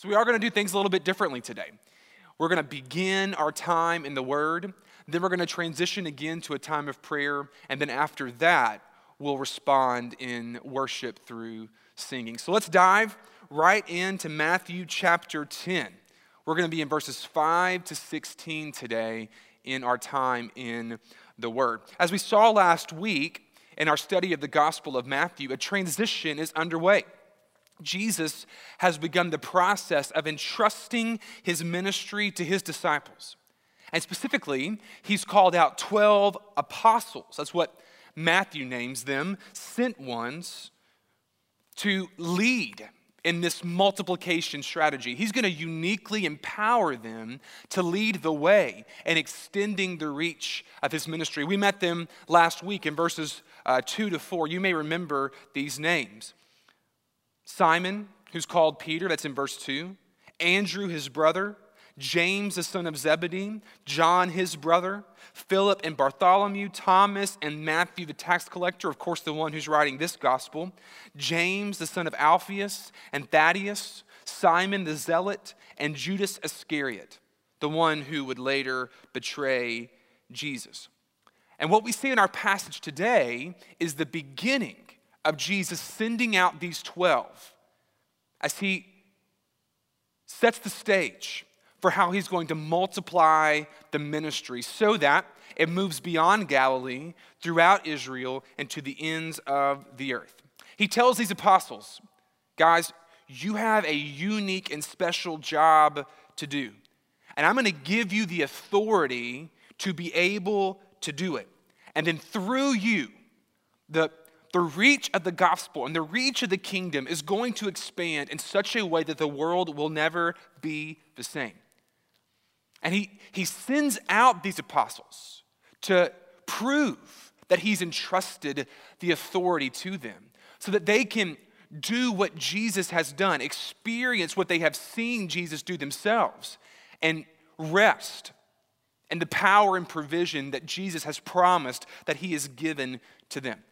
So, we are going to do things a little bit differently today. We're going to begin our time in the Word, then we're going to transition again to a time of prayer, and then after that, we'll respond in worship through singing. So, let's dive right into Matthew chapter 10. We're going to be in verses 5 to 16 today in our time in the Word. As we saw last week in our study of the Gospel of Matthew, a transition is underway. Jesus has begun the process of entrusting his ministry to his disciples. And specifically, he's called out 12 apostles. That's what Matthew names them, sent ones to lead in this multiplication strategy. He's going to uniquely empower them to lead the way and extending the reach of his ministry. We met them last week in verses uh, 2 to 4. You may remember these names. Simon, who's called Peter, that's in verse 2. Andrew, his brother. James, the son of Zebedee. John, his brother. Philip and Bartholomew. Thomas and Matthew, the tax collector, of course, the one who's writing this gospel. James, the son of Alphaeus and Thaddeus. Simon the zealot. And Judas Iscariot, the one who would later betray Jesus. And what we see in our passage today is the beginning of Jesus sending out these 12 as he sets the stage for how he's going to multiply the ministry so that it moves beyond Galilee, throughout Israel, and to the ends of the earth. He tells these apostles, guys, you have a unique and special job to do. And I'm going to give you the authority to be able to do it. And then through you, the the reach of the gospel and the reach of the kingdom is going to expand in such a way that the world will never be the same. And he, he sends out these apostles to prove that he's entrusted the authority to them so that they can do what Jesus has done, experience what they have seen Jesus do themselves, and rest in the power and provision that Jesus has promised that he has given to them.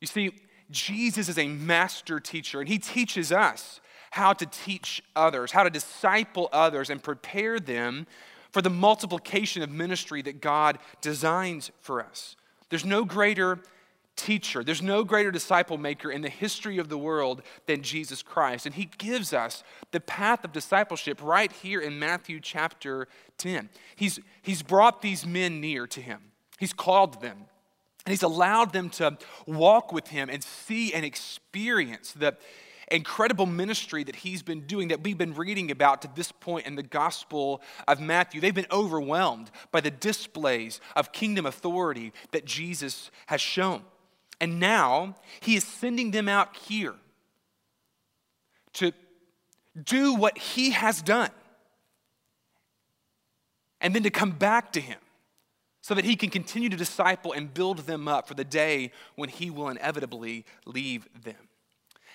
You see, Jesus is a master teacher, and he teaches us how to teach others, how to disciple others, and prepare them for the multiplication of ministry that God designs for us. There's no greater teacher, there's no greater disciple maker in the history of the world than Jesus Christ. And he gives us the path of discipleship right here in Matthew chapter 10. He's, he's brought these men near to him, he's called them. And he's allowed them to walk with him and see and experience the incredible ministry that he's been doing that we've been reading about to this point in the Gospel of Matthew. They've been overwhelmed by the displays of kingdom authority that Jesus has shown. And now he is sending them out here to do what he has done and then to come back to him so that he can continue to disciple and build them up for the day when he will inevitably leave them.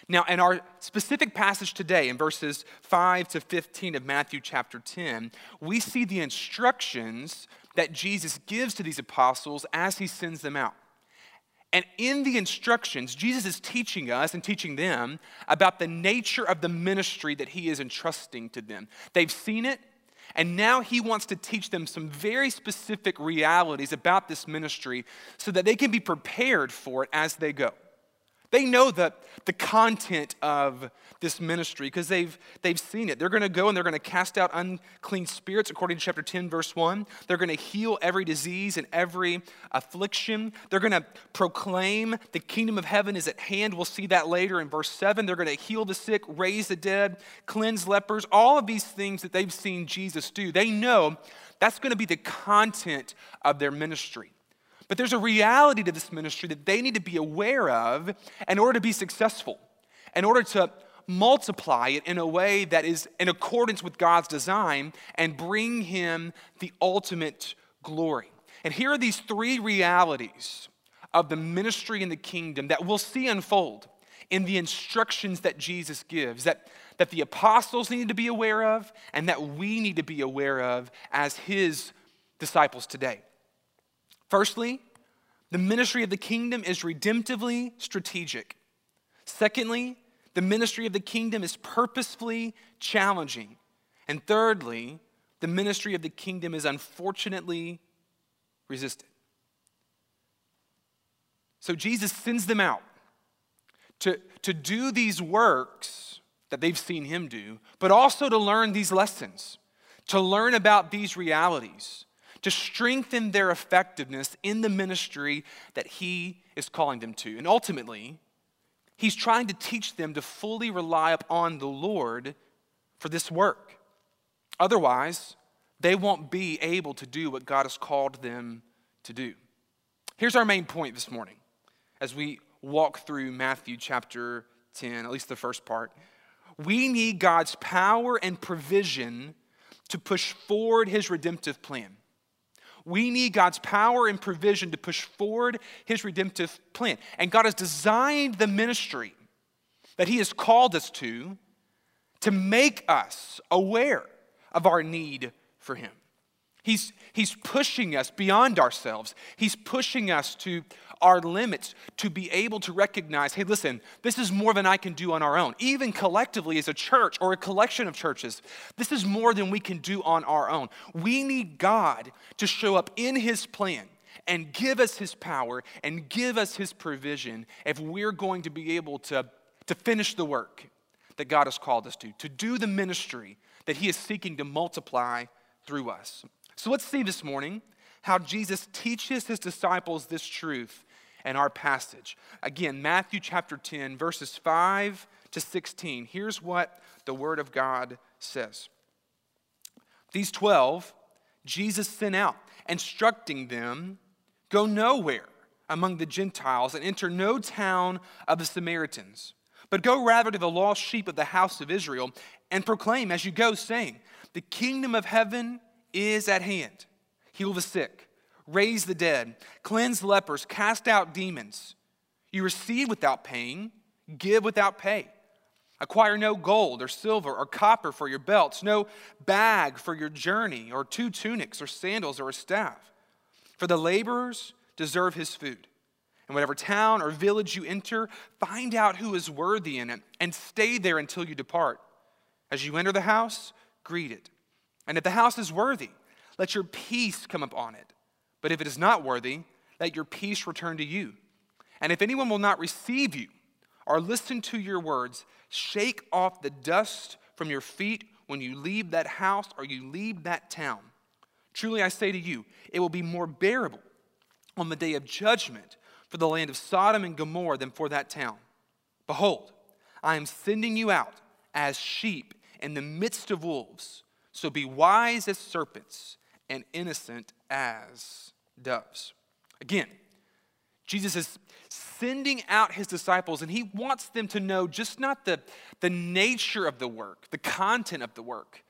Now, in our specific passage today, in verses 5 to 15 of Matthew chapter 10, we see the instructions that Jesus gives to these apostles as he sends them out. And in the instructions, Jesus is teaching us and teaching them about the nature of the ministry that he is entrusting to them. They've seen it, and now he wants to teach them some very specific realities about this ministry so that they can be prepared for it as they go. They know the, the content of this ministry because they've, they've seen it. They're going to go and they're going to cast out unclean spirits, according to chapter 10, verse 1. They're going to heal every disease and every affliction. They're going to proclaim the kingdom of heaven is at hand. We'll see that later in verse 7. They're going to heal the sick, raise the dead, cleanse lepers, all of these things that they've seen Jesus do. They know that's going to be the content of their ministry. But there's a reality to this ministry that they need to be aware of in order to be successful, in order to multiply it in a way that is in accordance with God's design and bring Him the ultimate glory. And here are these three realities of the ministry in the kingdom that we'll see unfold in the instructions that Jesus gives, that, that the apostles need to be aware of, and that we need to be aware of as His disciples today. Firstly, the ministry of the kingdom is redemptively strategic. Secondly, the ministry of the kingdom is purposefully challenging. And thirdly, the ministry of the kingdom is unfortunately resisted. So Jesus sends them out to, to do these works that they've seen him do, but also to learn these lessons, to learn about these realities, to strengthen their effectiveness in the ministry that he is calling them to. And ultimately, he's trying to teach them to fully rely upon the Lord for this work. Otherwise, they won't be able to do what God has called them to do. Here's our main point this morning as we walk through Matthew chapter 10, at least the first part. We need God's power and provision to push forward his redemptive plan. We need God's power and provision to push forward his redemptive plan. And God has designed the ministry that he has called us to to make us aware of our need for him. He's, he's pushing us beyond ourselves. He's pushing us to our limits to be able to recognize hey, listen, this is more than I can do on our own. Even collectively as a church or a collection of churches, this is more than we can do on our own. We need God to show up in His plan and give us His power and give us His provision if we're going to be able to, to finish the work that God has called us to, to do the ministry that He is seeking to multiply through us. So let's see this morning how Jesus teaches his disciples this truth in our passage. Again, Matthew chapter 10, verses 5 to 16. Here's what the Word of God says These 12, Jesus sent out, instructing them go nowhere among the Gentiles and enter no town of the Samaritans, but go rather to the lost sheep of the house of Israel and proclaim as you go, saying, The kingdom of heaven is at hand. Heal the sick, raise the dead, cleanse lepers, cast out demons. You receive without paying, give without pay. Acquire no gold or silver or copper for your belts, no bag for your journey, or two tunics or sandals or a staff. For the laborers deserve his food. In whatever town or village you enter, find out who is worthy in it and stay there until you depart. As you enter the house, greet it. And if the house is worthy, let your peace come upon it. But if it is not worthy, let your peace return to you. And if anyone will not receive you or listen to your words, shake off the dust from your feet when you leave that house or you leave that town. Truly I say to you, it will be more bearable on the day of judgment for the land of Sodom and Gomorrah than for that town. Behold, I am sending you out as sheep in the midst of wolves. So be wise as serpents and innocent as doves. Again, Jesus is sending out his disciples, and he wants them to know just not the, the nature of the work, the content of the work,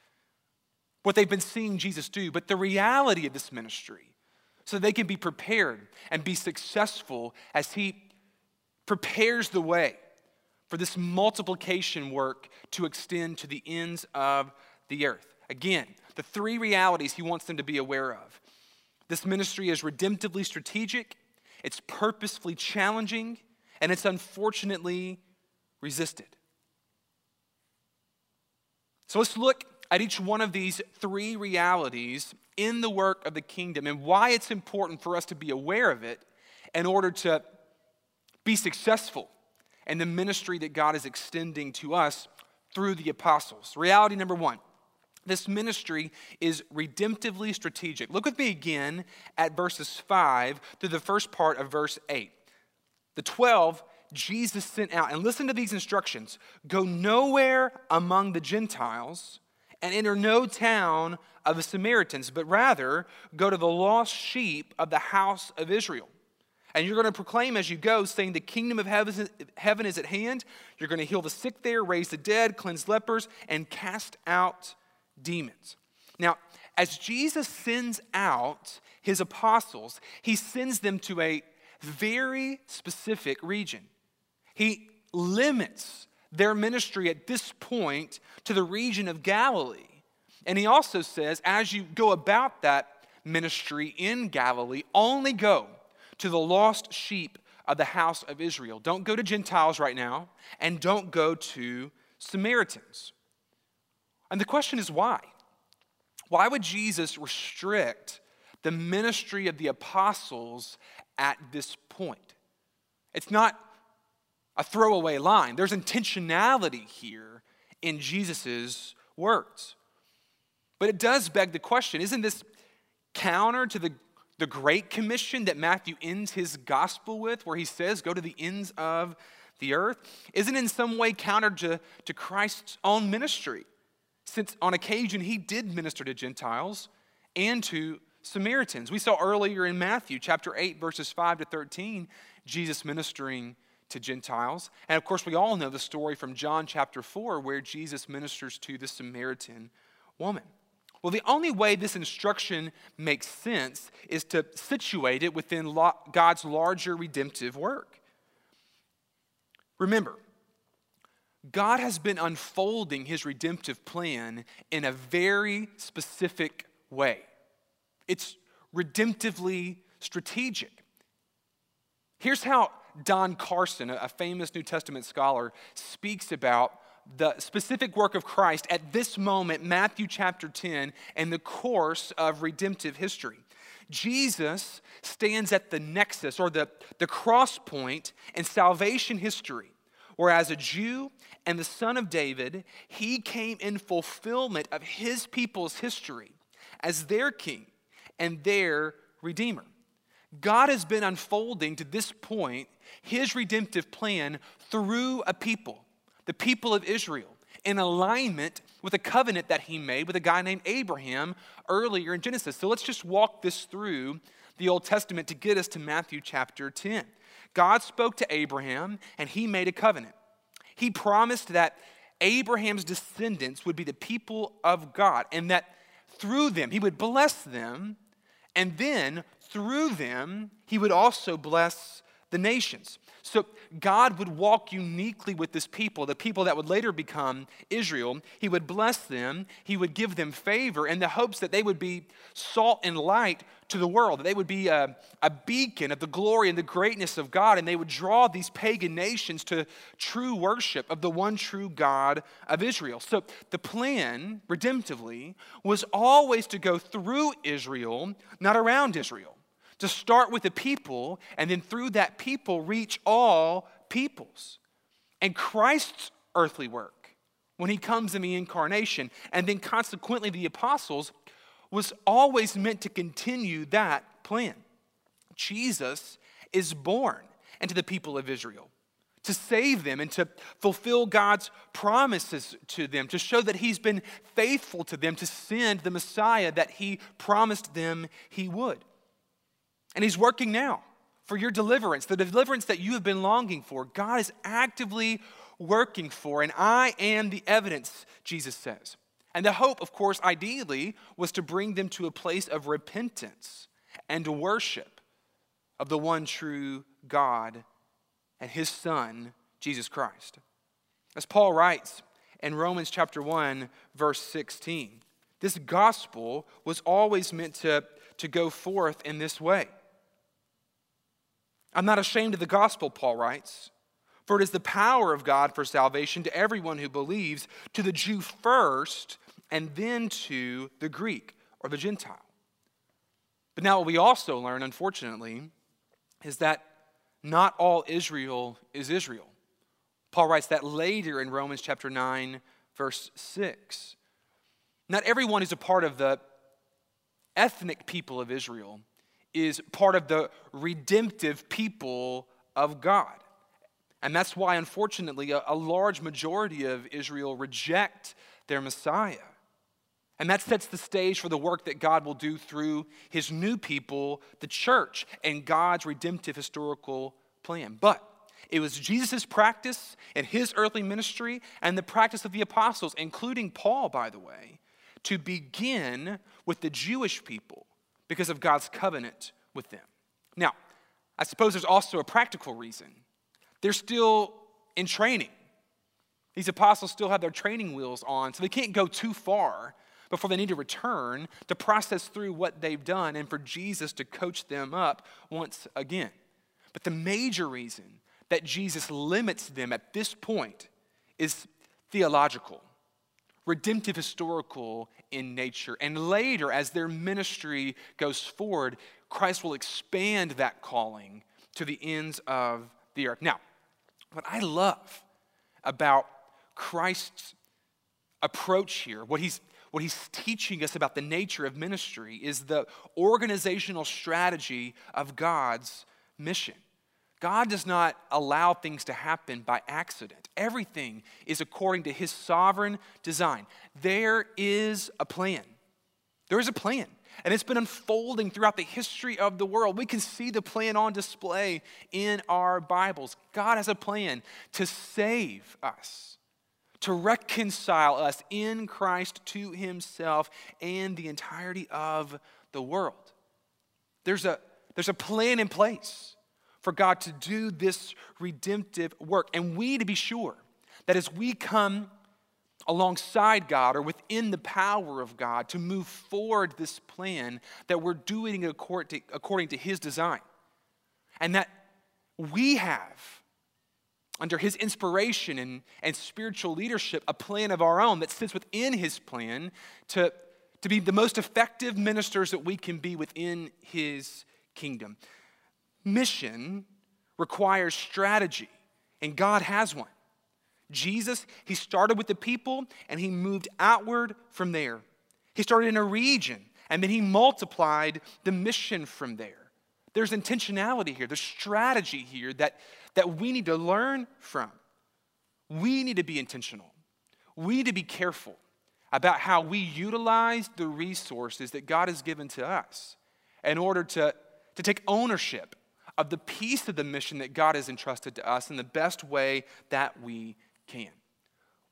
what they've been seeing Jesus do, but the reality of this ministry, so they can be prepared and be successful as he prepares the way for this multiplication work to extend to the ends of the earth. Again, the three realities he wants them to be aware of. This ministry is redemptively strategic, it's purposefully challenging, and it's unfortunately resisted. So let's look at each one of these three realities in the work of the kingdom and why it's important for us to be aware of it in order to be successful in the ministry that God is extending to us through the apostles. Reality number one this ministry is redemptively strategic. Look with me again at verses 5 through the first part of verse 8. The 12 Jesus sent out, and listen to these instructions go nowhere among the Gentiles and enter no town of the Samaritans, but rather go to the lost sheep of the house of Israel. And you're going to proclaim as you go, saying, The kingdom of heaven is at hand. You're going to heal the sick there, raise the dead, cleanse lepers, and cast out demons. Now, as Jesus sends out his apostles, he sends them to a very specific region. He limits their ministry at this point to the region of Galilee. And he also says, as you go about that ministry in Galilee, only go to the lost sheep of the house of Israel. Don't go to Gentiles right now, and don't go to Samaritans. And the question is why? Why would Jesus restrict the ministry of the apostles at this point? It's not a throwaway line, there's intentionality here in Jesus' words. But it does beg the question isn't this counter to the, the Great Commission that Matthew ends his gospel with, where he says, Go to the ends of the earth? Isn't in some way counter to, to Christ's own ministry, since on occasion he did minister to Gentiles and to Samaritans. We saw earlier in Matthew chapter 8, verses 5 to 13, Jesus ministering to Gentiles. And of course, we all know the story from John chapter 4 where Jesus ministers to the Samaritan woman. Well, the only way this instruction makes sense is to situate it within God's larger redemptive work. Remember, God has been unfolding his redemptive plan in a very specific way. It's redemptively strategic. Here's how Don Carson, a famous New Testament scholar, speaks about the specific work of Christ at this moment, Matthew chapter 10, and the course of redemptive history. Jesus stands at the nexus or the, the cross point in salvation history, where as a Jew and the son of David, he came in fulfillment of his people's history as their king and their redeemer. God has been unfolding to this point his redemptive plan through a people, the people of Israel, in alignment with a covenant that he made with a guy named Abraham earlier in Genesis. So let's just walk this through the Old Testament to get us to Matthew chapter 10. God spoke to Abraham and he made a covenant. He promised that Abraham's descendants would be the people of God and that through them he would bless them and then through them he would also bless the nations. So God would walk uniquely with this people, the people that would later become Israel. He would bless them, He would give them favor in the hopes that they would be salt and light to the world, that they would be a, a beacon of the glory and the greatness of God, and they would draw these pagan nations to true worship of the one true God of Israel. So the plan, redemptively, was always to go through Israel, not around Israel to start with the people and then through that people reach all peoples. And Christ's earthly work, when he comes in the incarnation, and then consequently the apostles, was always meant to continue that plan. Jesus is born into the people of Israel to save them and to fulfill God's promises to them, to show that He's been faithful to them, to send the Messiah that He promised them He would. And He's working now for your deliverance, the deliverance that you have been longing for. God is actively working for, and I am the evidence, Jesus says. And the hope, of course, ideally, was to bring them to a place of repentance and worship of the one true God and His Son, Jesus Christ. As Paul writes in Romans chapter 1, verse 16, this gospel was always meant to, to go forth in this way. I'm not ashamed of the gospel, Paul writes, for it is the power of God for salvation to everyone who believes, to the Jew first, and then to the Greek or the Gentile. But now, what we also learn, unfortunately, is that not all Israel is Israel. Paul writes that later in Romans chapter 9, verse 6. Not everyone is a part of the ethnic people of Israel is part of the redemptive people of God. And that's why, unfortunately, a, a, large majority of Israel reject their Messiah. And that sets the stage for the work that God will do through his new people, the church, and God's redemptive historical plan. But it was Jesus' practice and his earthly ministry and the practice of the apostles, including Paul, by the way, to begin with the Jewish people because of God's covenant with them. Now, I suppose there's also a practical reason. They're still in training. These apostles still have their training wheels on, so they can't go too far before they need to return to process through what they've done and for Jesus to coach them up once again. But the major reason that Jesus limits them at this point is theological, redemptive historical in nature. And later, as their ministry goes forward, Christ will expand that calling to the ends of the earth. Now, what I love about Christ's approach here, what he's what he's teaching us about the nature of ministry is the organizational strategy of God's mission. God does not allow things to happen by accident. Everything is according to his sovereign design. There is a plan. There is a plan. And it's been unfolding throughout the history of the world. We can see the plan on display in our Bibles. God has a plan to save us to reconcile us in Christ to himself and the entirety of the world. There's a, there's a plan in place for God to do this redemptive work. And we to be sure that as we come alongside God or within the power of God to move forward this plan, that we're doing it according to His design. And that we have under his inspiration and, and spiritual leadership, a plan of our own that sits within his plan to, to be the most effective ministers that we can be within his kingdom. Mission requires strategy, and God has one. Jesus, he started with the people and he moved outward from there. He started in a region and then he multiplied the mission from there. There's intentionality here, there's strategy here that, that we need to learn from. We need to be intentional. We need to be careful about how we utilize the resources that God has given to us in order to, to take ownership of the piece of the mission that God has entrusted to us in the best way that we can.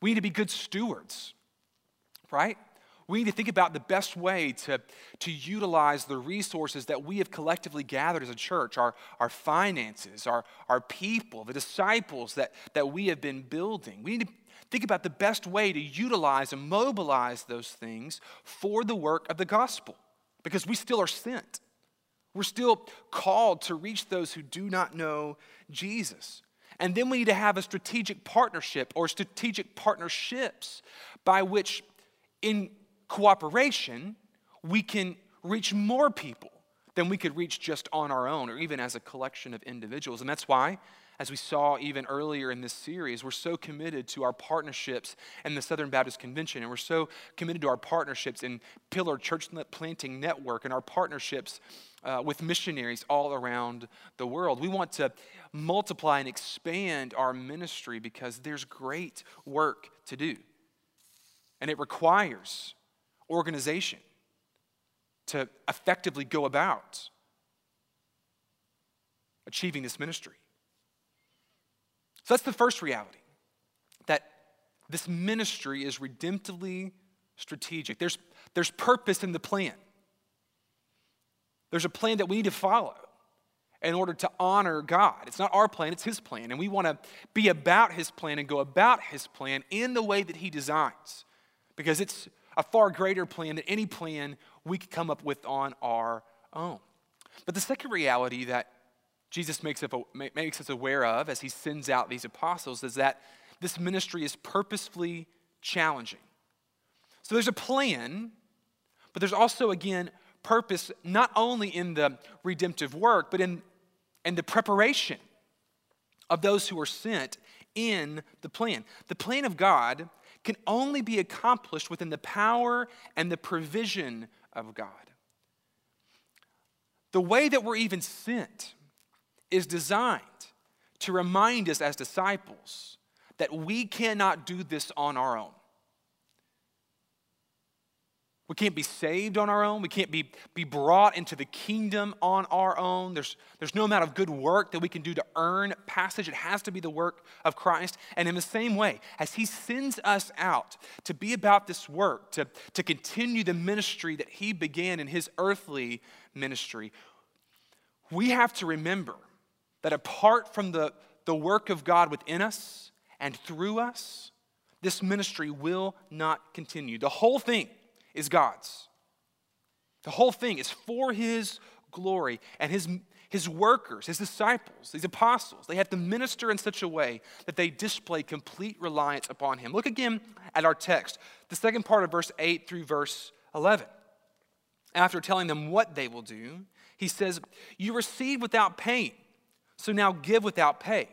We need to be good stewards, right? We need to think about the best way to, to utilize the resources that we have collectively gathered as a church our, our finances, our, our people, the disciples that, that we have been building. We need to think about the best way to utilize and mobilize those things for the work of the gospel because we still are sent. We're still called to reach those who do not know Jesus. And then we need to have a strategic partnership or strategic partnerships by which, in cooperation, we can reach more people than we could reach just on our own or even as a collection of individuals. And that's why, as we saw even earlier in this series, we're so committed to our partnerships in the Southern Baptist Convention, and we're so committed to our partnerships in Pillar Church Planting Network and our partnerships uh, with missionaries all around the world. We want to multiply and expand our ministry because there's great work to do. And it requires organization to effectively go about achieving this ministry. So that's the first reality that this ministry is redemptively strategic. There's, there's purpose in the plan. There's a plan that we need to follow in order to honor God. It's not our plan, it's His plan. And we want to be about His plan and go about His plan in the way that He designs because it's a far greater plan than any plan we could come up with on our own. But the second reality that Jesus makes, us aware of as he sends out these apostles is that this ministry is purposefully challenging. So there's a plan, but there's also, again, purpose not only in the redemptive work, but in, in the preparation of those who are sent in the plan. The plan of God can only be accomplished within the power and the provision of God. The way that we're even sent is designed to remind us as disciples that we cannot do this on our own. We can't be saved on our own. We can't be, be brought into the kingdom on our own. There's, there's no amount of good work that we can do to earn passage. It has to be the work of Christ. And in the same way, as He sends us out to be about this work, to, to continue the ministry that He began in His earthly ministry, we have to remember that apart from the, the work of God within us and through us, this ministry will not continue. The whole thing is God's. The whole thing is for His glory, and His, his workers, his disciples, these apostles, they have to minister in such a way that they display complete reliance upon him. Look again at our text, the second part of verse 8 through verse 11. After telling them what they will do, he says, You receive without paying, so now give without pay.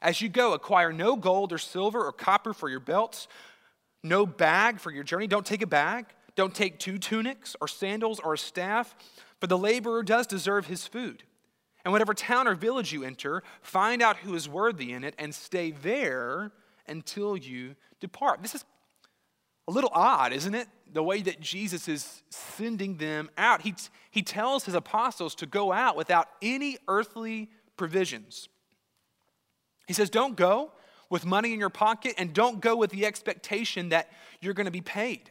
As you go, acquire no gold or silver or copper for your belts, no bag for your journey. Don't take a bag. Don't take two tunics or sandals or a staff for the laborer does deserve his food. And whatever town or village you enter, find out who is worthy in it and stay there until you depart. This is a little odd, isn't it? The way that Jesus is sending them out. He, he tells his apostles to go out without any earthly provisions. He says, Don't go with money in your pocket and don't go with the expectation that you're going to be paid.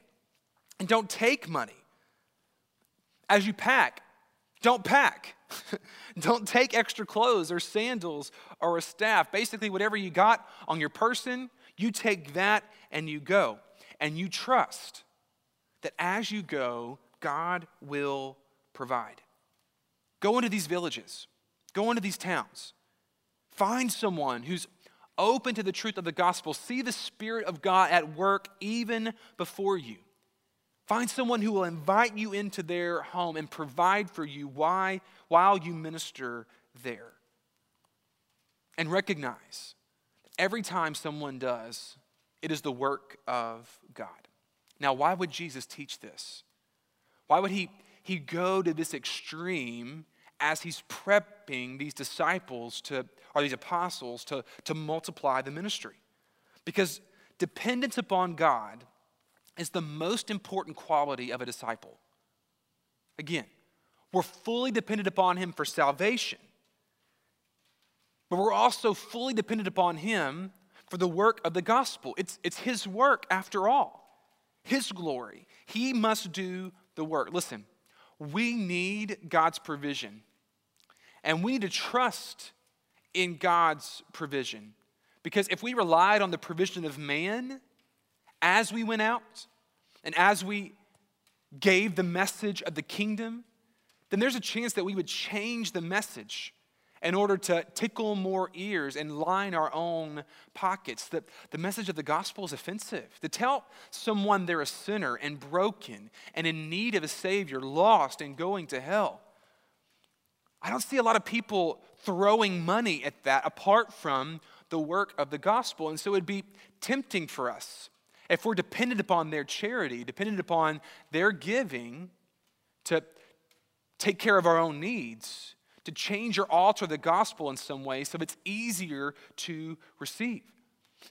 And don't take money. As you pack, don't pack. don't take extra clothes or sandals or a staff. Basically, whatever you got on your person, you take that and you go. And you trust that as you go, God will provide. Go into these villages, go into these towns, find someone who's open to the truth of the gospel. See the Spirit of God at work even before you. Find someone who will invite you into their home and provide for you why, while you minister there. And recognize every time someone does, it is the work of God. Now, why would Jesus teach this? Why would he, he go to this extreme as he's prepping these disciples to, or these apostles to, to multiply the ministry? Because dependence upon God is the most important quality of a disciple. Again, we're fully dependent upon Him for salvation, but we're also fully dependent upon Him for the work of the gospel. It's, it's His work, after all, His glory. He must do the work. Listen, we need God's provision, and we need to trust in God's provision. Because if we relied on the provision of man, as we went out and as we gave the message of the kingdom, then there's a chance that we would change the message in order to tickle more ears and line our own pockets. The, the message of the gospel is offensive. To tell someone they're a sinner and broken and in need of a Savior, lost and going to hell. I don't see a lot of people throwing money at that apart from the work of the gospel. And so it'd be tempting for us if we're dependent upon their charity, dependent upon their giving to take care of our own needs, to change or alter the gospel in some way so it's easier to receive.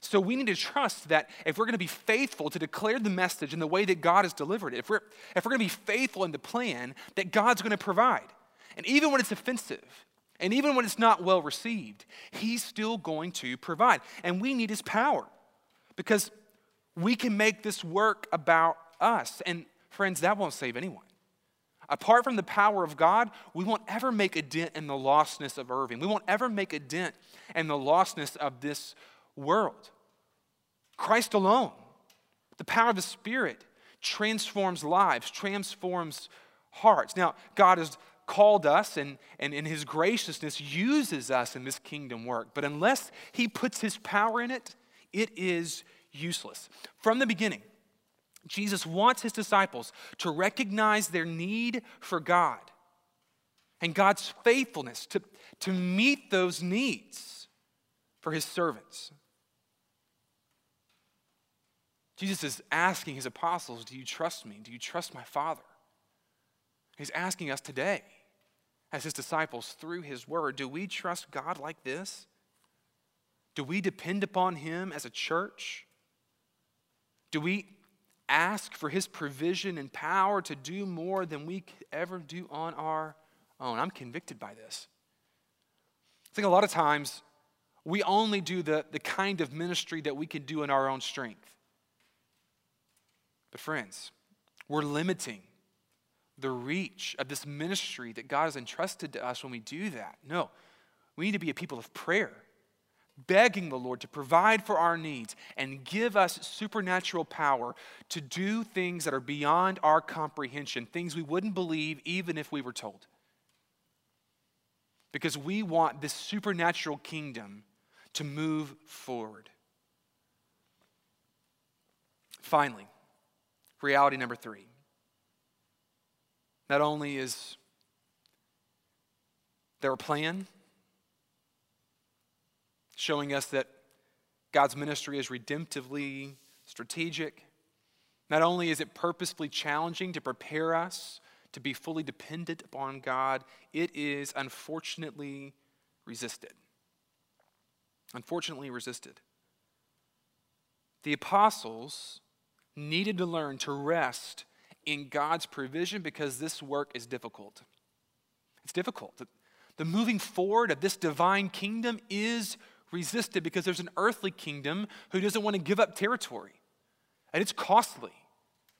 So we need to trust that if we're going to be faithful to declare the message in the way that God has delivered it, if we're, if we're going to be faithful in the plan, that God's going to provide. And even when it's offensive, and even when it's not well received, He's still going to provide. And we need His power because we can make this work about us. And friends, that won't save anyone. Apart from the power of God, we won't ever make a dent in the lostness of Irving. We won't ever make a dent in the lostness of this world. Christ alone, the power of the Spirit, transforms lives, transforms hearts. Now, God has called us and, and in His graciousness uses us in this kingdom work. But unless He puts His power in it, it is useless. From the beginning, Jesus wants his disciples to recognize their need for God and God's faithfulness to, to meet those needs for his servants. Jesus is asking his apostles, Do you trust me? Do you trust my Father? He's asking us today, as his disciples, through his word, do we trust God like this? Do we depend upon him as a church? Do we ask for his provision and power to do more than we could ever do on our own? I'm convicted by this. I think a lot of times we only do the, the kind of ministry that we can do in our own strength. But, friends, we're limiting the reach of this ministry that God has entrusted to us when we do that. No, we need to be a people of prayer begging the Lord to provide for our needs and give us supernatural power to do things that are beyond our comprehension, things we wouldn't believe even if we were told. because we want this supernatural kingdom to move forward. Finally, reality number three. Not only is there a plan showing us that God's ministry is redemptively strategic, not only is it purposefully challenging to prepare us to be fully dependent upon God, it is unfortunately resisted. Unfortunately resisted. The apostles needed to learn to rest in God's provision because this work is difficult. It's difficult. The moving forward of this divine kingdom is resisted because there's an earthly kingdom who doesn't want to give up territory. And it's costly.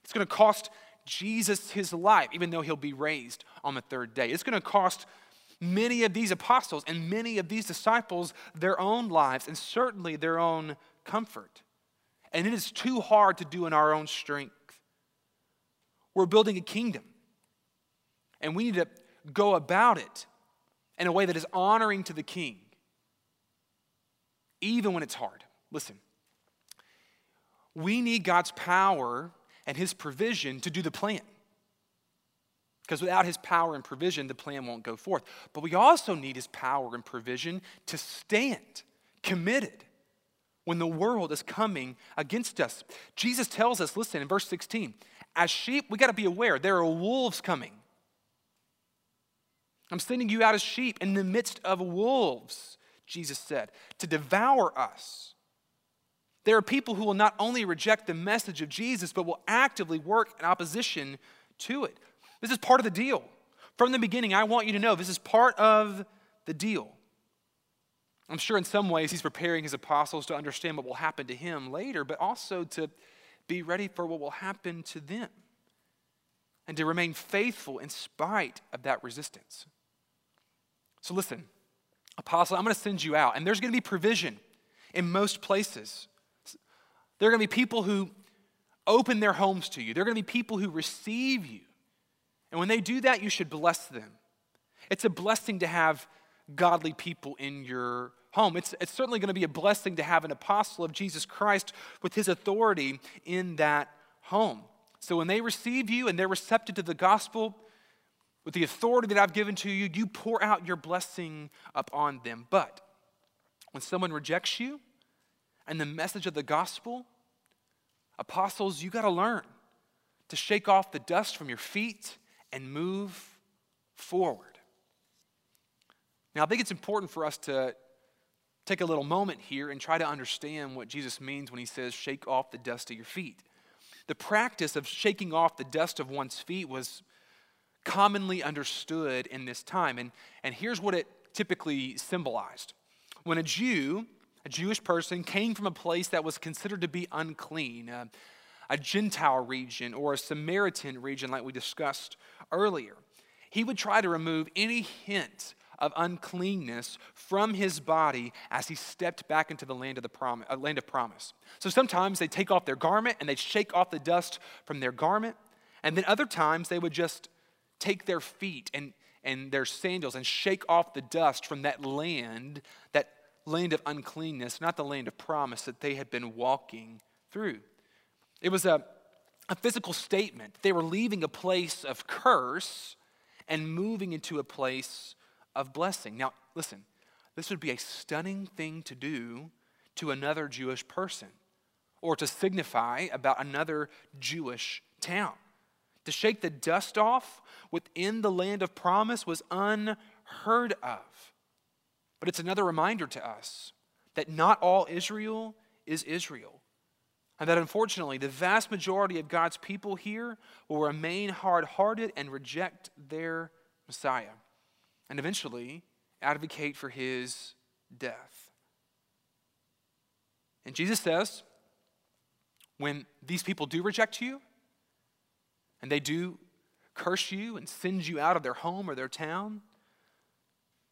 It's going to cost Jesus his life, even though he'll be raised on the third day. It's going to cost many of these apostles and many of these disciples their own lives and certainly their own comfort. And it is too hard to do in our own strength. We're building a kingdom, and we need to go about it in a way that is honoring to the king, even when it's hard. Listen, we need God's power and his provision to do the plan. Because without his power and provision, the plan won't go forth. But we also need his power and provision to stand committed when the world is coming against us. Jesus tells us, listen, in verse 16, as sheep, we got to be aware there are wolves coming. I'm sending you out as sheep in the midst of wolves, Jesus said, to devour us. There are people who will not only reject the message of Jesus, but will actively work in opposition to it. This is part of the deal. From the beginning, I want you to know this is part of the deal. I'm sure in some ways he's preparing his apostles to understand what will happen to him later, but also to be ready for what will happen to them and to remain faithful in spite of that resistance. So, listen, apostle, I'm going to send you out, and there's going to be provision in most places. There are going to be people who open their homes to you, there are going to be people who receive you. And when they do that, you should bless them. It's a blessing to have godly people in your home. It's, it's certainly going to be a blessing to have an apostle of Jesus Christ with his authority in that home. So when they receive you and they're receptive to the gospel, with the authority that I've given to you, you pour out your blessing upon them. But when someone rejects you and the message of the gospel, apostles, you got to learn to shake off the dust from your feet and move forward. Now, I think it's important for us to take a little moment here and try to understand what Jesus means when he says, shake off the dust of your feet. The practice of shaking off the dust of one's feet was commonly understood in this time. And, and here's what it typically symbolized. When a Jew, a Jewish person, came from a place that was considered to be unclean, uh, a Gentile region or a Samaritan region, like we discussed earlier, he would try to remove any hint of uncleanness from his body as he stepped back into the land of, the prom- uh, land of promise. So sometimes they take off their garment and they shake off the dust from their garment. And then other times they would just take their feet and, and their sandals and shake off the dust from that land, that land of uncleanness, not the land of promise that they had been walking through. It was a, a physical statement. They were leaving a place of curse and moving into a place of blessing. Now, listen, this would be a stunning thing to do to another Jewish person or to signify about another Jewish town. To shake the dust off within the land of promise was unheard of. But it's another reminder to us that not all Israel is Israel. And that unfortunately, the vast majority of God's people here will remain hard hearted and reject their Messiah and eventually advocate for his death. And Jesus says, when these people do reject you, and they do curse you and send you out of their home or their town,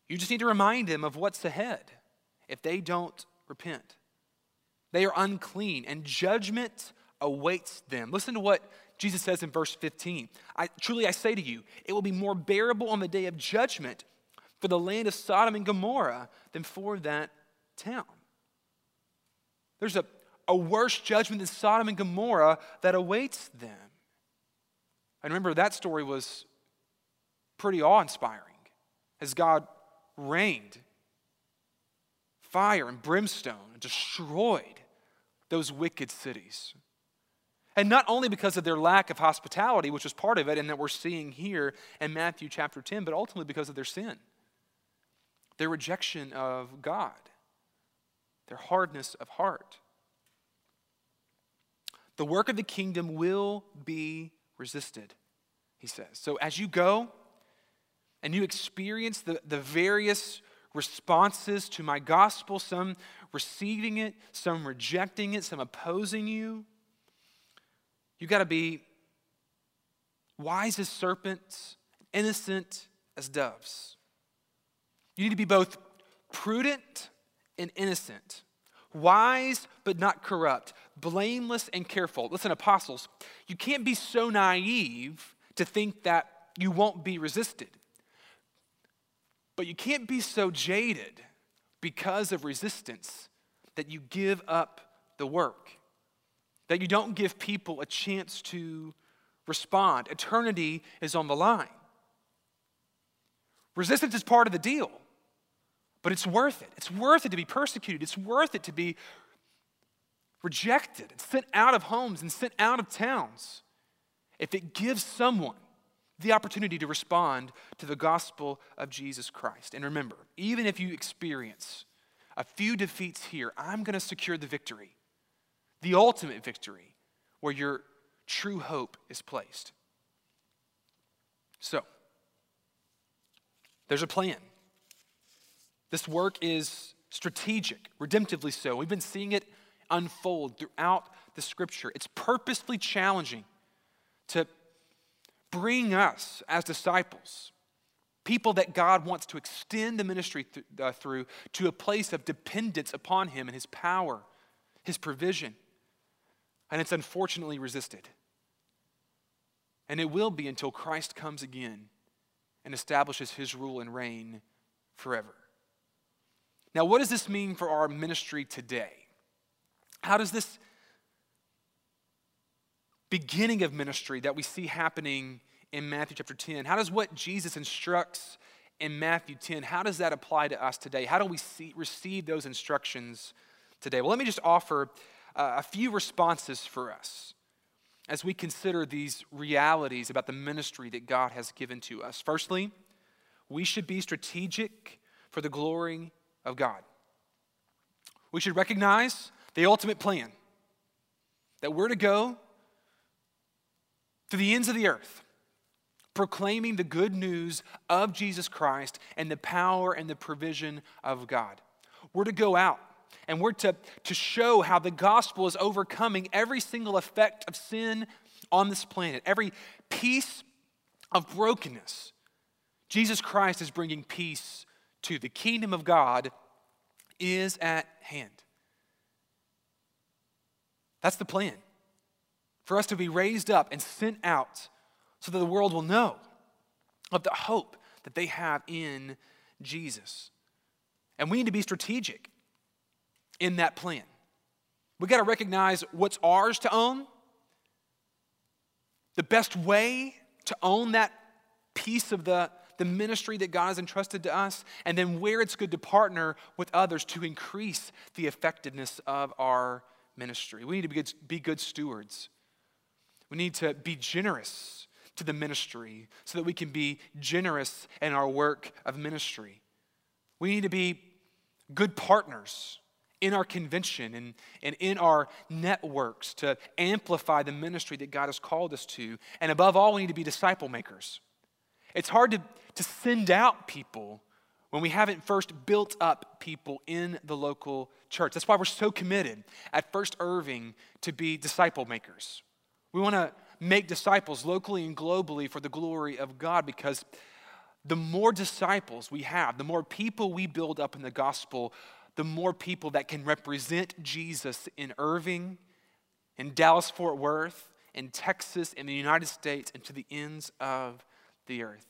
you just need to remind them of what's ahead if they don't repent. They are unclean, and judgment awaits them. Listen to what Jesus says in verse 15 I, Truly I say to you, it will be more bearable on the day of judgment for the land of Sodom and Gomorrah than for that town. There's a, a worse judgment than Sodom and Gomorrah that awaits them. And remember, that story was pretty awe inspiring as God rained fire and brimstone and destroyed those wicked cities. And not only because of their lack of hospitality, which was part of it, and that we're seeing here in Matthew chapter 10, but ultimately because of their sin, their rejection of God, their hardness of heart. The work of the kingdom will be resisted, he says. So as you go and you experience the, the various responses to my gospel, some receiving it, some rejecting it, some opposing you, you got to be wise as serpents, innocent as doves. You need to be both prudent and innocent, wise but not corrupt, blameless and careful. Listen, apostles, you can't be so naive to think that you won't be resisted. But you can't be so jaded because of resistance that you give up the work that you don't give people a chance to respond. Eternity is on the line. Resistance is part of the deal, but it's worth it. It's worth it to be persecuted, it's worth it to be rejected and sent out of homes and sent out of towns if it gives someone the opportunity to respond to the gospel of Jesus Christ. And remember, even if you experience a few defeats here, I'm going to secure the victory the ultimate victory where your true hope is placed. So, there's a plan. This work is strategic, redemptively so. We've been seeing it unfold throughout the scripture. It's purposely challenging to bring us as disciples, people that God wants to extend the ministry th- uh, through, to a place of dependence upon Him and His power, His provision and it's unfortunately resisted. And it will be until Christ comes again and establishes his rule and reign forever. Now, what does this mean for our ministry today? How does this beginning of ministry that we see happening in Matthew chapter 10, how does what Jesus instructs in Matthew 10, how does that apply to us today? How do we see, receive those instructions today? Well, let me just offer uh, a few responses for us as we consider these realities about the ministry that God has given to us. Firstly, we should be strategic for the glory of God. We should recognize the ultimate plan that we're to go to the ends of the earth, proclaiming the good news of Jesus Christ and the power and the provision of God. We're to go out and we're to, to show how the gospel is overcoming every single effect of sin on this planet, every piece of brokenness. Jesus Christ is bringing peace to. The kingdom of God is at hand. That's the plan. For us to be raised up and sent out so that the world will know of the hope that they have in Jesus. And we need to be strategic in that plan. We got to recognize what's ours to own, the best way to own that piece of the, the ministry that God has entrusted to us, and then where it's good to partner with others to increase the effectiveness of our ministry. We need to be good, be good stewards. We need to be generous to the ministry so that we can be generous in our work of ministry. We need to be good partners in our convention and, and in our networks to amplify the ministry that God has called us to. And above all, we need to be disciple makers. It's hard to, to send out people when we haven't first built up people in the local church. That's why we're so committed at First Irving to be disciple makers. We want to make disciples locally and globally for the glory of God because the more disciples we have, the more people we build up in the gospel, the more people that can represent Jesus in Irving, in Dallas, Fort Worth, in Texas, in the United States, and to the ends of the earth.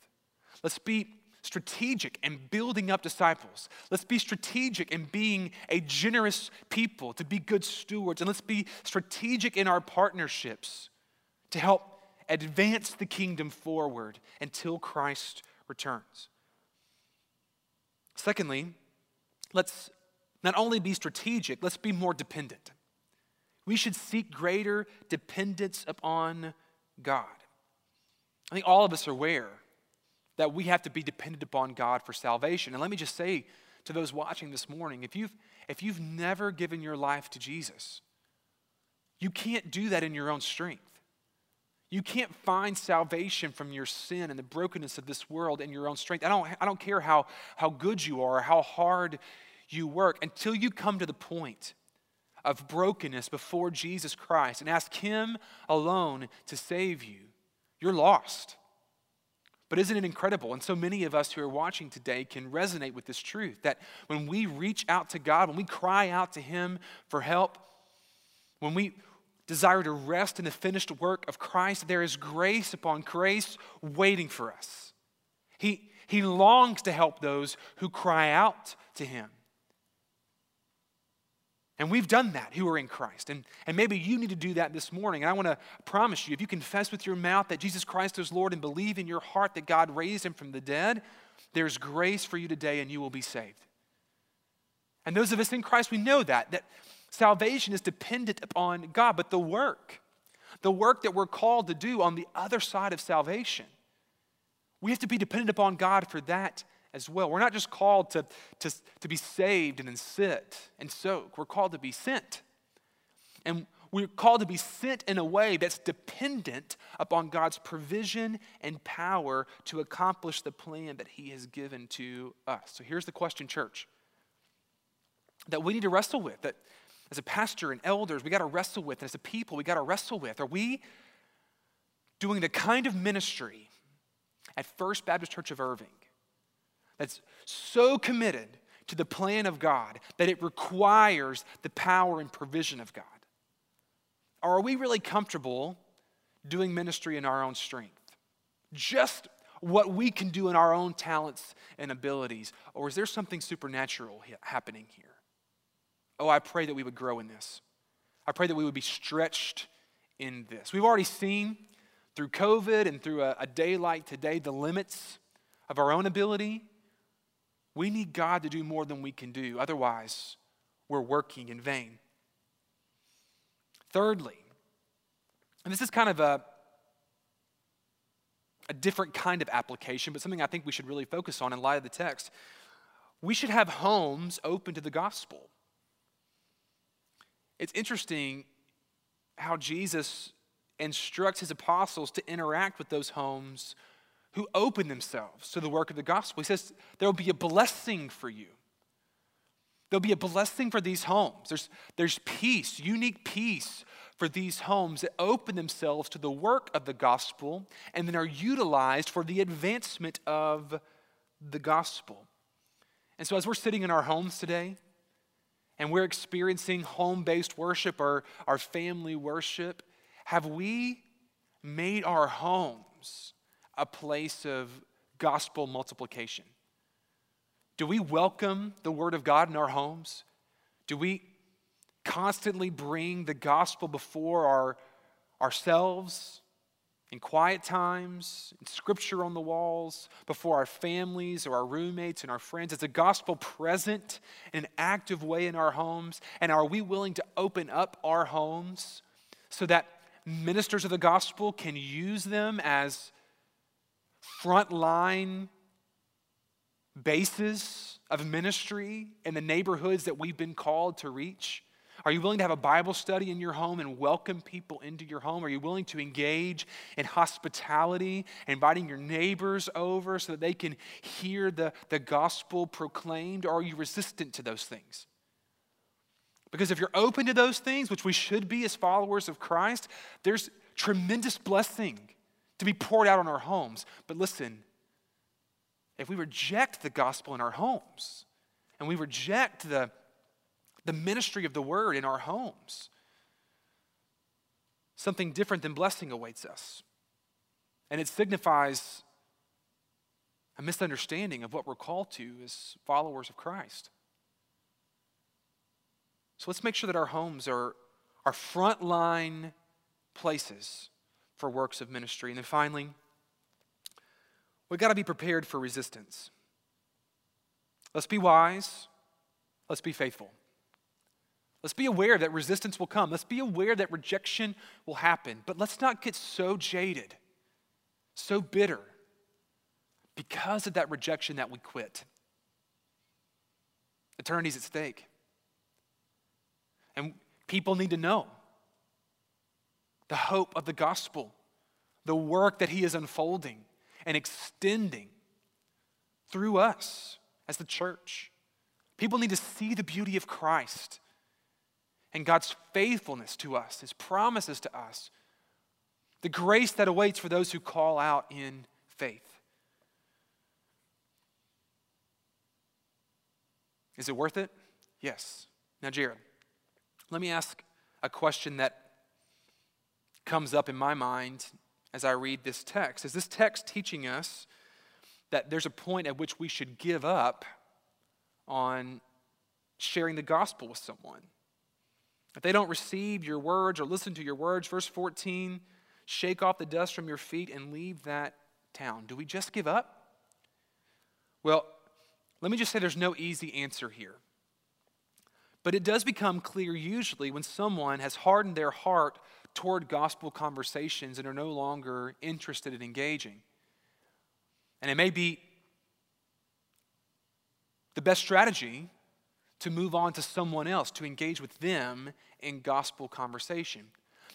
Let's be strategic in building up disciples. Let's be strategic in being a generous people, to be good stewards. And let's be strategic in our partnerships to help advance the kingdom forward until Christ returns. Secondly, let's not only be strategic, let's be more dependent. We should seek greater dependence upon God. I think all of us are aware that we have to be dependent upon God for salvation. And let me just say to those watching this morning if you've, if you've never given your life to Jesus, you can't do that in your own strength. You can't find salvation from your sin and the brokenness of this world in your own strength. I don't, I don't care how, how good you are, how hard you work, until you come to the point of brokenness before Jesus Christ and ask Him alone to save you, you're lost. But isn't it incredible? And so many of us who are watching today can resonate with this truth that when we reach out to God, when we cry out to Him for help, when we desire to rest in the finished work of Christ, there is grace upon grace waiting for us. He, he longs to help those who cry out to Him. And we've done that who are in Christ. And, and maybe you need to do that this morning. And I want to promise you if you confess with your mouth that Jesus Christ is Lord and believe in your heart that God raised him from the dead, there's grace for you today and you will be saved. And those of us in Christ, we know that, that salvation is dependent upon God. But the work, the work that we're called to do on the other side of salvation, we have to be dependent upon God for that as well. We're not just called to, to, to be saved and then sit and soak, we're called to be sent. And we're called to be sent in a way that's dependent upon God's provision and power to accomplish the plan that He has given to us. So here's the question, church, that we need to wrestle with, that as a pastor and elders, we got to wrestle with, as a people, we got to wrestle with. Are we doing the kind of ministry at First Baptist Church of Irving that's so committed to the plan of God that it requires the power and provision of God? Or are we really comfortable doing ministry in our own strength? Just what we can do in our own talents and abilities? Or is there something supernatural happening here? Oh, I pray that we would grow in this. I pray that we would be stretched in this. We've already seen through COVID and through a, a day like today the limits of our own ability we need God to do more than we can do. Otherwise, we're working in vain. Thirdly, and this is kind of a, a different kind of application, but something I think we should really focus on in light of the text. We should have homes open to the gospel. It's interesting how Jesus instructs his apostles to interact with those homes who open themselves to the work of the gospel. He says there will be a blessing for you. There'll be a blessing for these homes. There's, there's peace, unique peace for these homes that open themselves to the work of the gospel and then are utilized for the advancement of the gospel. And so, as we're sitting in our homes today and we're experiencing home based worship or our family worship, have we made our homes a place of gospel multiplication? Do we welcome the Word of God in our homes? Do we constantly bring the gospel before our, ourselves in quiet times, in scripture on the walls, before our families or our roommates and our friends? Is the gospel present in an active way in our homes? And are we willing to open up our homes so that ministers of the gospel can use them as frontline bases of ministry in the neighborhoods that we've been called to reach? Are you willing to have a Bible study in your home and welcome people into your home? Are you willing to engage in hospitality, inviting your neighbors over so that they can hear the, the gospel proclaimed? Or are you resistant to those things? Because if you're open to those things, which we should be as followers of Christ, there's tremendous blessing to be poured out on our homes. But listen, if we reject the gospel in our homes and we reject the, the ministry of the word in our homes, something different than blessing awaits us. And it signifies a misunderstanding of what we're called to as followers of Christ. So let's make sure that our homes are our frontline places for works of ministry. And then finally, we've got to be prepared for resistance. Let's be wise. Let's be faithful. Let's be aware that resistance will come. Let's be aware that rejection will happen. But let's not get so jaded, so bitter because of that rejection that we quit. Eternity's at stake. And people need to know the hope of the gospel, the work that He is unfolding and extending through us as the church. People need to see the beauty of Christ and God's faithfulness to us, His promises to us, the grace that awaits for those who call out in faith. Is it worth it? Yes. Now, Jared, let me ask a question that comes up in my mind as I read this text. Is this text teaching us that there's a point at which we should give up on sharing the gospel with someone? If they don't receive your words or listen to your words, verse 14, shake off the dust from your feet and leave that town. Do we just give up? Well, let me just say there's no easy answer here. But it does become clear usually when someone has hardened their heart toward gospel conversations and are no longer interested in engaging. And it may be the best strategy to move on to someone else, to engage with them in gospel conversation.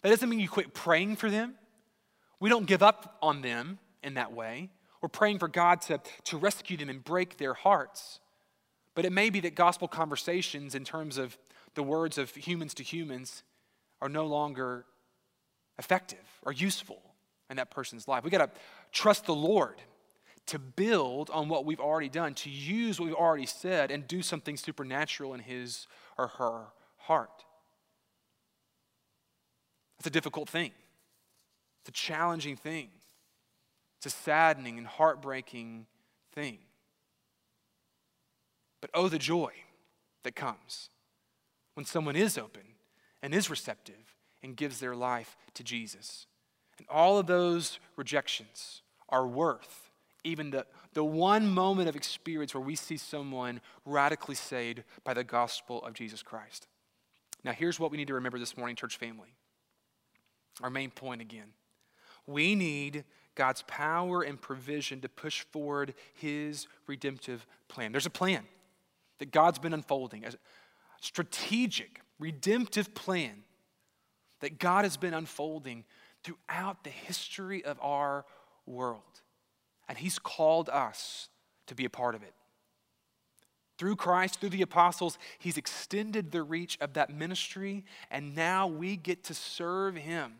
That doesn't mean you quit praying for them. We don't give up on them in that way. We're praying for God to, to rescue them and break their hearts. But it may be that gospel conversations, in terms of the words of humans to humans, are no longer effective or useful in that person's life. We got to trust the Lord to build on what we've already done, to use what we've already said and do something supernatural in his or her heart. It's a difficult thing. It's a challenging thing. It's a saddening and heartbreaking thing. But oh, the joy that comes when someone is open and is receptive and gives their life to Jesus. And all of those rejections are worth even the, the one moment of experience where we see someone radically saved by the gospel of Jesus Christ. Now, here's what we need to remember this morning, church family. Our main point again. We need God's power and provision to push forward his redemptive plan. There's a plan that God's been unfolding, a strategic, redemptive plan that God has been unfolding throughout the history of our world. And He's called us to be a part of it. Through Christ, through the apostles, He's extended the reach of that ministry, and now we get to serve Him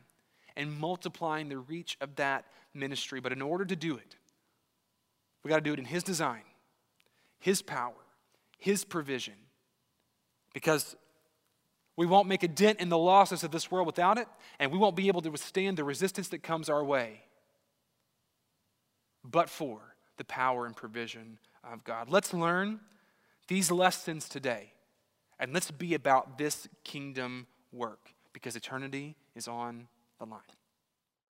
and multiplying the reach of that ministry. But in order to do it, we got to do it in His design, His power, His provision. Because we won't make a dent in the losses of this world without it, and we won't be able to withstand the resistance that comes our way, but for the power and provision of God. Let's learn these lessons today, and let's be about this kingdom work because eternity is on the line.